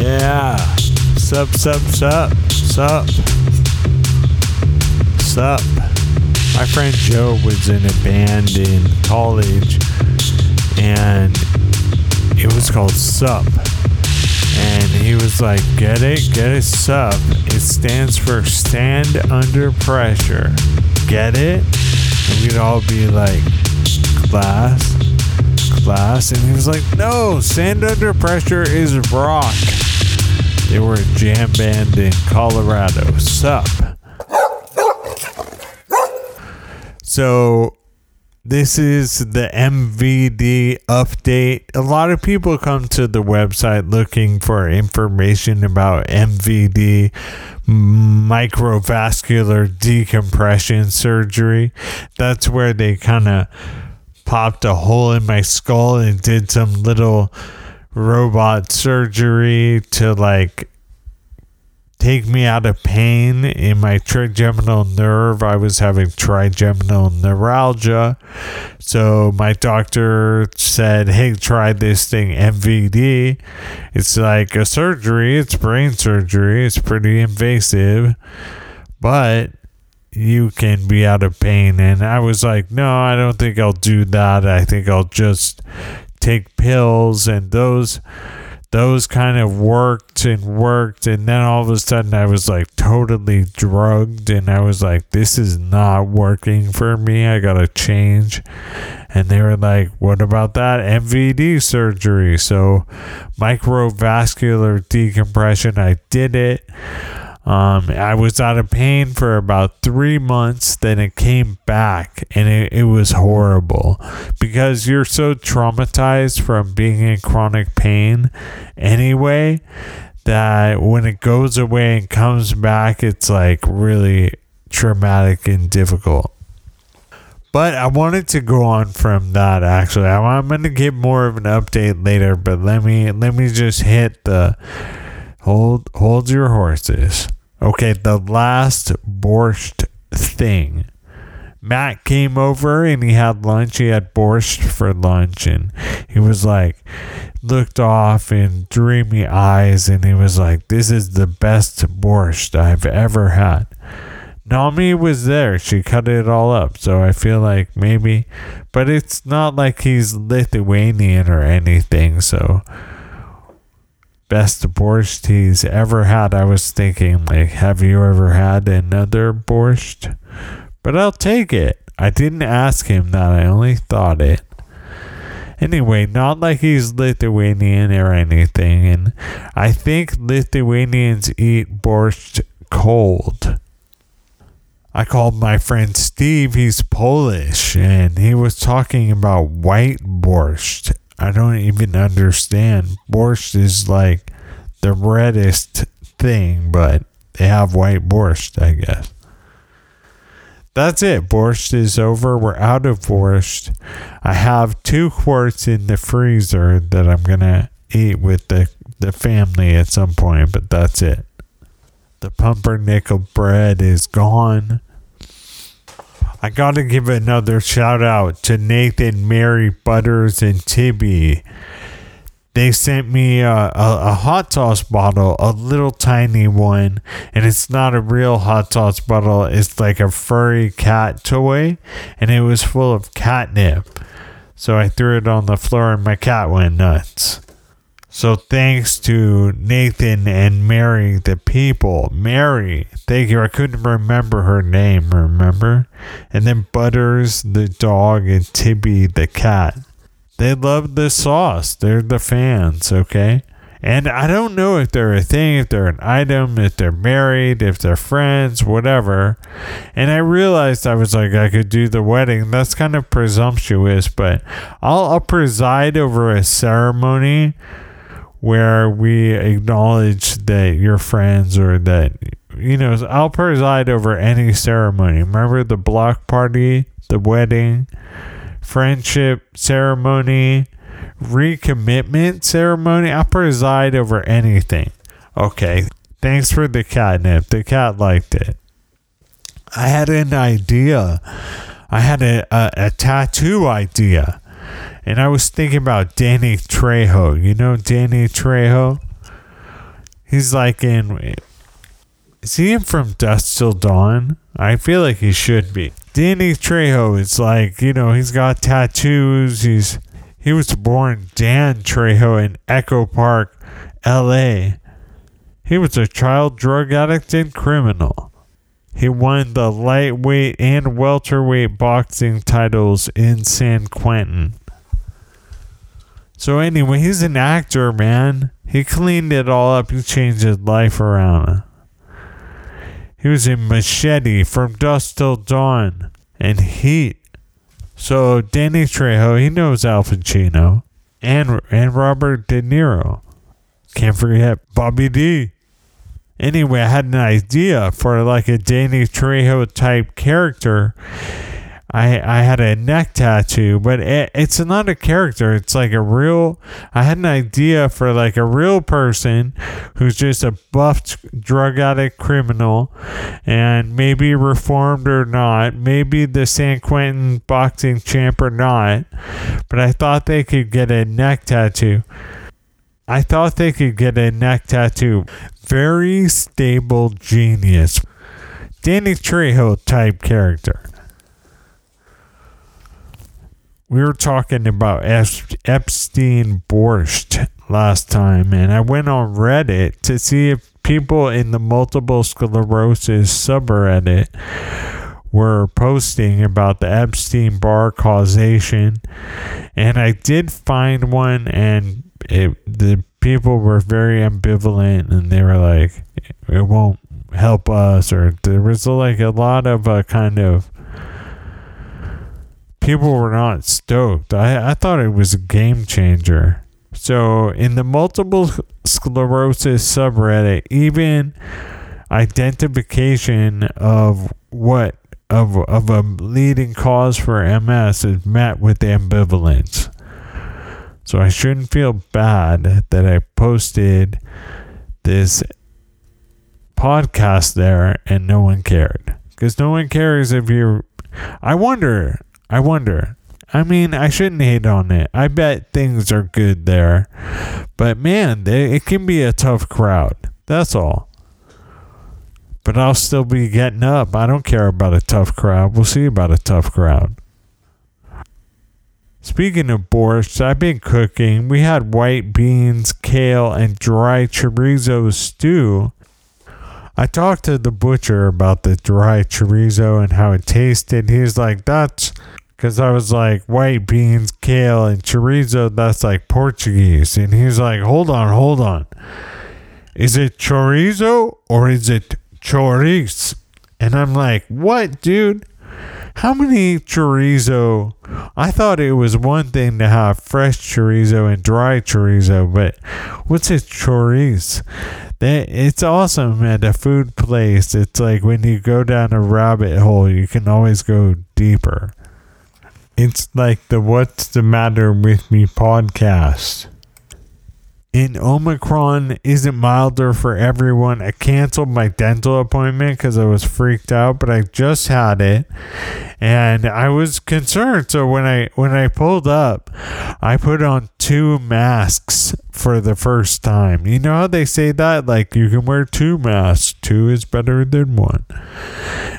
Yeah. Sup, sup, sup, sup. Sup. My friend Joe was in a band in college and it was called Sup. And he was like, Get it? Get it? Sup. It stands for Stand Under Pressure. Get it? And we'd all be like, Class? Class? And he was like, No, Stand Under Pressure is rock. They were a jam band in Colorado. Sup. So this is the MVD update. A lot of people come to the website looking for information about MVD, microvascular decompression surgery. That's where they kind of popped a hole in my skull and did some little robot surgery to like take me out of pain in my trigeminal nerve. I was having trigeminal neuralgia. So my doctor said, Hey, try this thing, MVD. It's like a surgery, it's brain surgery, it's pretty invasive, but you can be out of pain. And I was like, No, I don't think I'll do that. I think I'll just take pills and those those kind of worked and worked. And then all of a sudden I was like totally drugged and I was like this is not working for me. I got to change. And they were like what about that? MVD surgery. So microvascular decompression I did it um, I was out of pain for about three months. Then it came back and it, it was horrible because you're so traumatized from being in chronic pain anyway that when it goes away and comes back, it's like really traumatic and difficult. But I wanted to go on from that actually. I'm going to give more of an update later, but let me let me just hit the hold hold your horses. Okay, the last borscht thing. Matt came over and he had lunch. He had borscht for lunch, and he was like, looked off in dreamy eyes, and he was like, "This is the best borscht I've ever had." Nami was there. She cut it all up, so I feel like maybe, but it's not like he's Lithuanian or anything, so best borscht he's ever had. I was thinking, like, have you ever had another borscht? But I'll take it. I didn't ask him that, I only thought it. Anyway, not like he's Lithuanian or anything, and I think Lithuanians eat borscht cold. I called my friend Steve, he's Polish, and he was talking about white borscht. I don't even understand. Borscht is like the reddest thing, but they have white borscht, I guess. That's it. Borscht is over. We're out of borscht. I have two quarts in the freezer that I'm going to eat with the, the family at some point, but that's it. The pumpernickel bread is gone. I got to give another shout out to Nathan, Mary, Butters, and Tibby. They sent me a, a, a, hot sauce bottle, a little tiny one, and it's not a real hot sauce bottle. It's like a furry cat toy, and it was full of catnip. So I threw it on the floor, and my cat went nuts. So thanks to Nathan and Mary, the people. Mary, thank you. I couldn't remember her name, remember? And then Butters, the dog, and Tibby, the cat. They love the sauce. They're the fans, okay? And I don't know if they're a thing, if they're an item, if they're married, if they're friends, whatever. And I realized I was like, I could do the wedding. That's kind of presumptuous, but I'll, I'll preside over a ceremony where we acknowledge that you're friends or that you know I'll preside over any ceremony. Remember the block party, the wedding, friendship ceremony, recommitment ceremony. I'll preside over anything. Okay. Thanks for the catnip. The cat liked it. I had an idea. I had a, a, a tattoo idea. And I was thinking about Danny Trejo. You know Danny Trejo? He's like in. Is he in from Dusk Till Dawn? I feel like he should be. Danny Trejo is like, you know, he's got tattoos. He's he was born Dan Trejo in Echo Park, L.A. He was a child drug addict and criminal. He won the lightweight and welterweight boxing titles in San Quentin. So anyway, he's an actor, man. He cleaned it all up. He changed his life around. He was in Machete from Dusk Till Dawn and Heat. So Danny Trejo, he knows Al Pacino and and Robert De Niro. Can't forget Bobby D. Anyway, I had an idea for like a Danny Trejo type character. I I had a neck tattoo, but it, it's not a character. It's like a real. I had an idea for like a real person who's just a buffed drug addict criminal, and maybe reformed or not, maybe the San Quentin boxing champ or not. But I thought they could get a neck tattoo. I thought they could get a neck tattoo. Very stable genius. Danny Trejo type character. We were talking about Epstein Borscht last time, and I went on Reddit to see if people in the multiple sclerosis subreddit were posting about the Epstein Barr causation. And I did find one, and it, the people were very ambivalent and they were like, it won't help us, or there was like a lot of a uh, kind of people were not stoked. I, I thought it was a game changer. So, in the multiple sclerosis subreddit, even identification of what of of a leading cause for MS is met with ambivalence. So I shouldn't feel bad that I posted this podcast there and no one cared. Because no one cares if you're. I wonder. I wonder. I mean, I shouldn't hate on it. I bet things are good there. But man, they, it can be a tough crowd. That's all. But I'll still be getting up. I don't care about a tough crowd. We'll see about a tough crowd. Speaking of borscht, I've been cooking. We had white beans, kale, and dry chorizo stew. I talked to the butcher about the dry chorizo and how it tasted. He's like, that's because I was like, white beans, kale, and chorizo, that's like Portuguese. And he's like, hold on, hold on. Is it chorizo or is it chorizo? And I'm like, what, dude? How many chorizo? I thought it was one thing to have fresh chorizo and dry chorizo, but what's a chorizo? That it's awesome at a food place. It's like when you go down a rabbit hole, you can always go deeper. It's like the What's the Matter with Me podcast in Omicron isn't milder for everyone. I canceled my dental appointment because I was freaked out, but I just had it, and I was concerned. So when I when I pulled up, I put on two masks for the first time. You know how they say that like you can wear two masks. Two is better than one.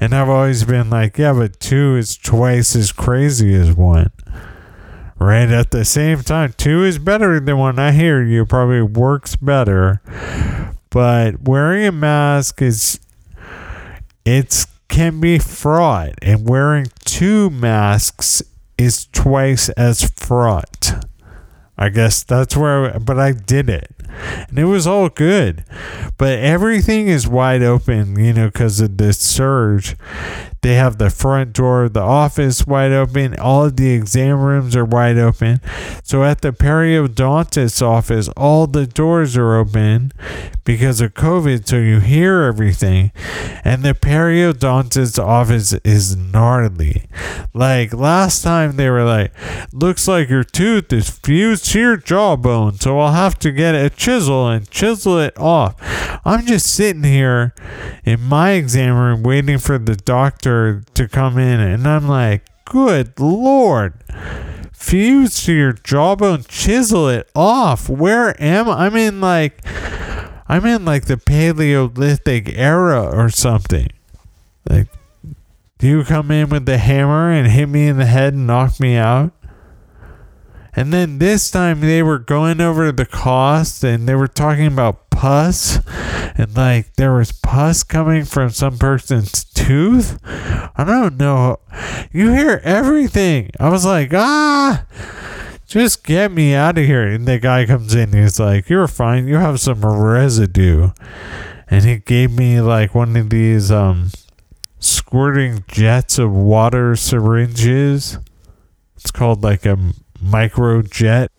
And I've always been like, yeah, but two is twice as crazy as one right at the same time two is better than one. I hear you. Probably works better. But wearing a mask is it can be fraught. And wearing two masks is twice as fraught. I guess that's where I, but i did it. And it was all good. But everything is wide open you know because of this surge they have the front door of the office wide open. All of the exam rooms are wide open. So at the periodontist office, all the doors are open because of COVID. So you hear everything. And the periodontist office is gnarly. Like last time, they were like, looks like your tooth is fused to your jawbone. So I'll have to get a chisel and chisel it off. I'm just sitting here in my exam room waiting for the doctor to come in, and I'm like, good lord. Fuse to your jawbone, chisel it off. Where am I? I mean, like, I'm in like the Paleolithic era or something. Like, do you come in with the hammer and hit me in the head and knock me out? And then this time they were going over the cost and they were talking about pus and like there was pus coming from some person's tooth. I don't know. You hear everything. I was like, ah, just get me out of here. And the guy comes in. He's like, you're fine. You have some residue. And he gave me like one of these um squirting jets of water syringes. It's called like a micro jet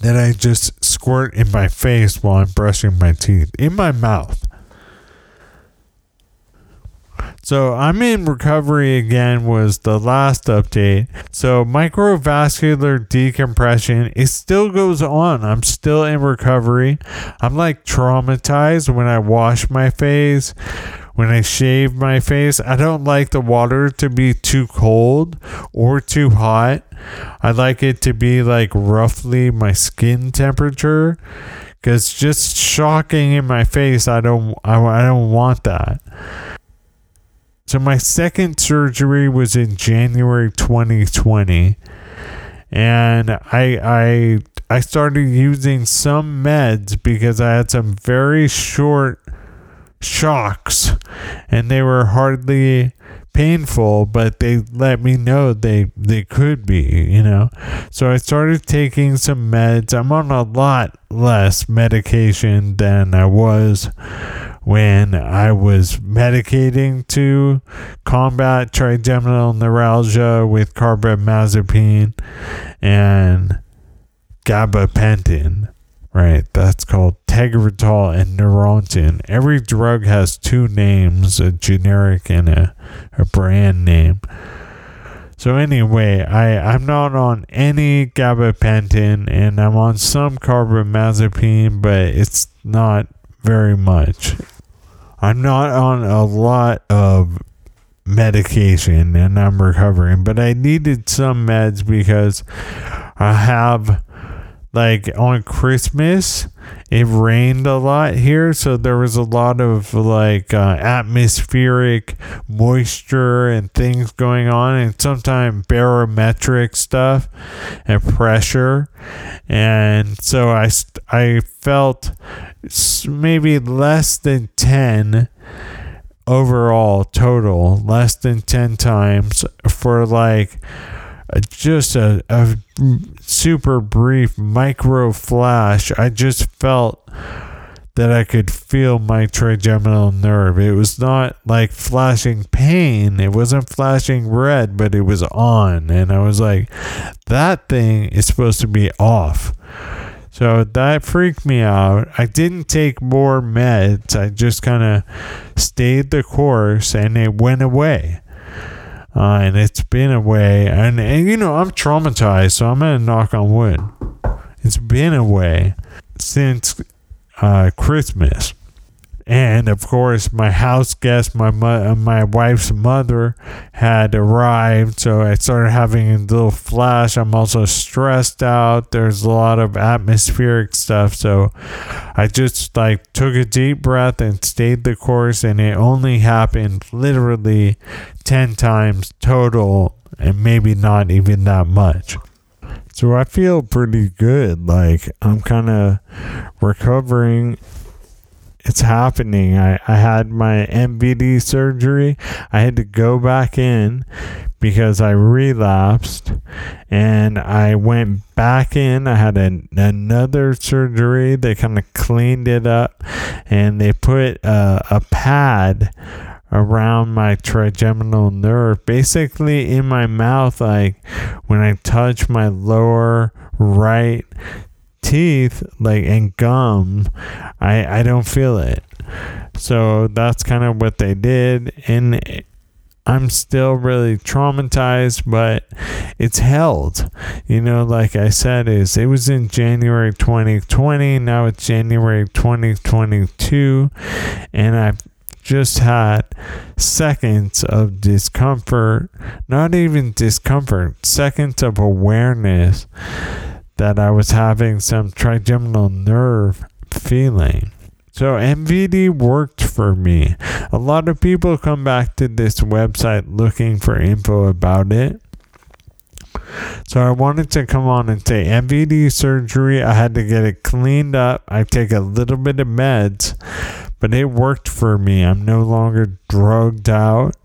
that I just squirt in my face while I'm brushing my teeth, in my mouth. So I'm in recovery again was the last update. So microvascular decompression, it still goes on. I'm still in recovery. I'm like traumatized when I wash my face when I shave my face, I don't like the water to be too cold or too hot. I like it to be like roughly my skin temperature cuz just shocking in my face, I don't I, I don't want that. So my second surgery was in January 2020 and I I I started using some meds because I had some very short shocks and they were hardly painful but they let me know they they could be you know? So i started taking some meds. I'm on a lot less medication than i was when i was medicating to combat trigeminal neuralgia with carbamazepine and gabapentin Right, that's called Tegretol and Neurontin. Every drug has two names, a generic and a, a brand name. So anyway, I, I'm not on any gabapentin and I'm on some carbamazepine, but it's not very much. I'm not on a lot of medication and I'm recovering, but I needed some meds because I have like on Christmas, it rained a lot here, so there was a lot of like uh, atmospheric moisture and things going on, and sometimes barometric stuff and pressure, and so I I felt maybe less than ten overall total, less than ten times for like just a, a super brief micro flash, I just felt that I could feel my trigeminal nerve. It was not like flashing pain, it wasn't flashing red, but it was on. And I was like, that thing is supposed to be off. So that freaked me out. I didn't take more meds, I just kind of stayed the course and it went away. Uh, and it's been away. And, and, you know, I'm traumatized, so I'm to knock on wood. It's been away since uh, Christmas. And of course, my house guest, my mo- uh, my wife's mother, had arrived. So I started having a little flash. I'm also stressed out. There's a lot of atmospheric stuff. So I just like took a deep breath and stayed the course. And it only happened literally 10 times total, and maybe not even that much. So I feel pretty good. Like I'm kind of recovering it's happening. I, I had my MVD surgery. I had to go back in because I relapsed and I went back in. I had an, another surgery. They kind of cleaned it up and they put a, a pad around my trigeminal nerve, basically in my mouth. Like when I touch my lower right teeth like and gum i i don't feel it. So that's kind of what they did and i'm still really traumatized but it's held. You know like i said is it was in january 2020 now it's january 2022 and i've just had seconds of discomfort not even discomfort seconds of awareness that I was having some trigeminal nerve feeling. So MVD worked for me. A lot of people come back to this website looking for info about it. So I wanted to come on and say MVD surgery, I had to get it cleaned up. I take a little bit of meds, but it worked for me. I'm no longer drugged out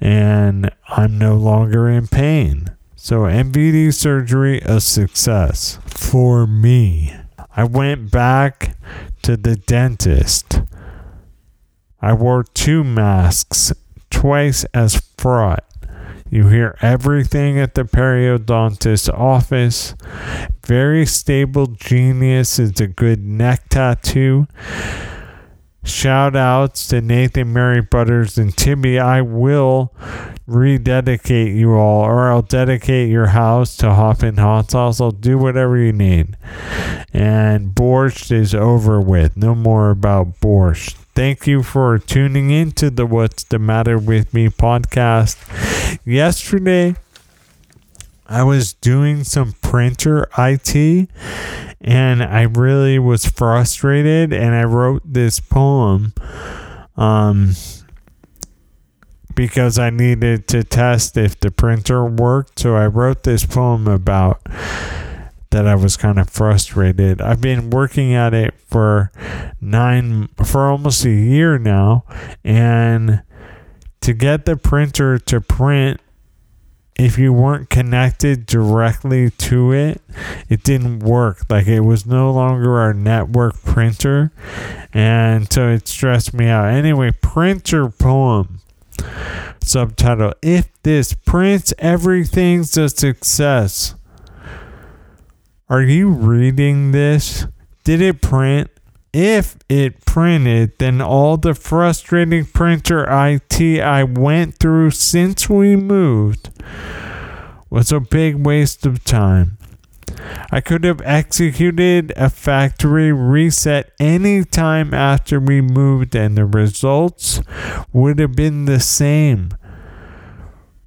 and I'm no longer in pain. So MVD surgery a success for me. I went back to the dentist. I wore two masks, twice as fraught. You hear everything at the periodontist office. Very stable genius is a good neck tattoo. Shout outs to Nathan, Mary Butters, and Timmy. I will rededicate you all, or I'll dedicate your house to Hoppin' Hot Sauce. I'll do whatever you need. And Borscht is over with. No more about Borscht. Thank you for tuning in to the What's the Matter with Me podcast. Yesterday, I was doing some printer IT and I really was frustrated and I wrote this poem um because I needed to test if the printer worked so I wrote this poem about that I was kind of frustrated. I've been working at it for 9 for almost a year now and to get the printer to print if you weren't connected directly to it, it didn't work. Like it was no longer our network printer. And so it stressed me out. Anyway, printer poem. Subtitle If this prints, everything's a success. Are you reading this? Did it print? If it printed, then all the frustrating printer IT I went through since we moved was a big waste of time. I could have executed a factory reset any time after we moved, and the results would have been the same.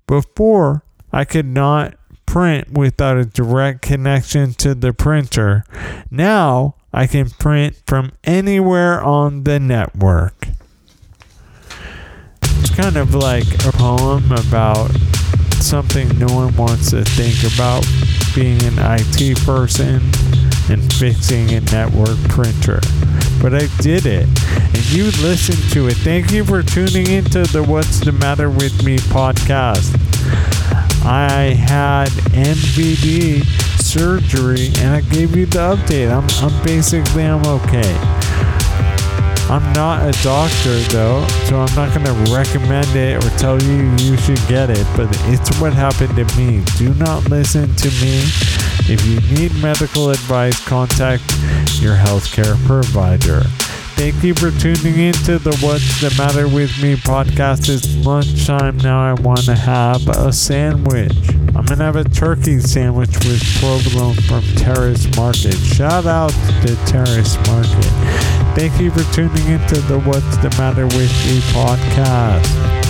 Before, I could not print without a direct connection to the printer. Now, I can print from anywhere on the network. It's kind of like a poem about something no one wants to think about being an IT person and fixing a network printer. But I did it, and you listened to it. Thank you for tuning into the What's the Matter with Me podcast. I had MVD surgery and I gave you the update. I'm, I'm basically I'm okay. I'm not a doctor though, so I'm not going to recommend it or tell you you should get it, but it's what happened to me. Do not listen to me. If you need medical advice, contact your healthcare provider. Thank you for tuning in to the What's the Matter with Me podcast. It's lunchtime now. I want to have a sandwich. I'm going to have a turkey sandwich with provolone from Terrace Market. Shout out to Terrace Market. Thank you for tuning in to the What's the Matter with Me podcast.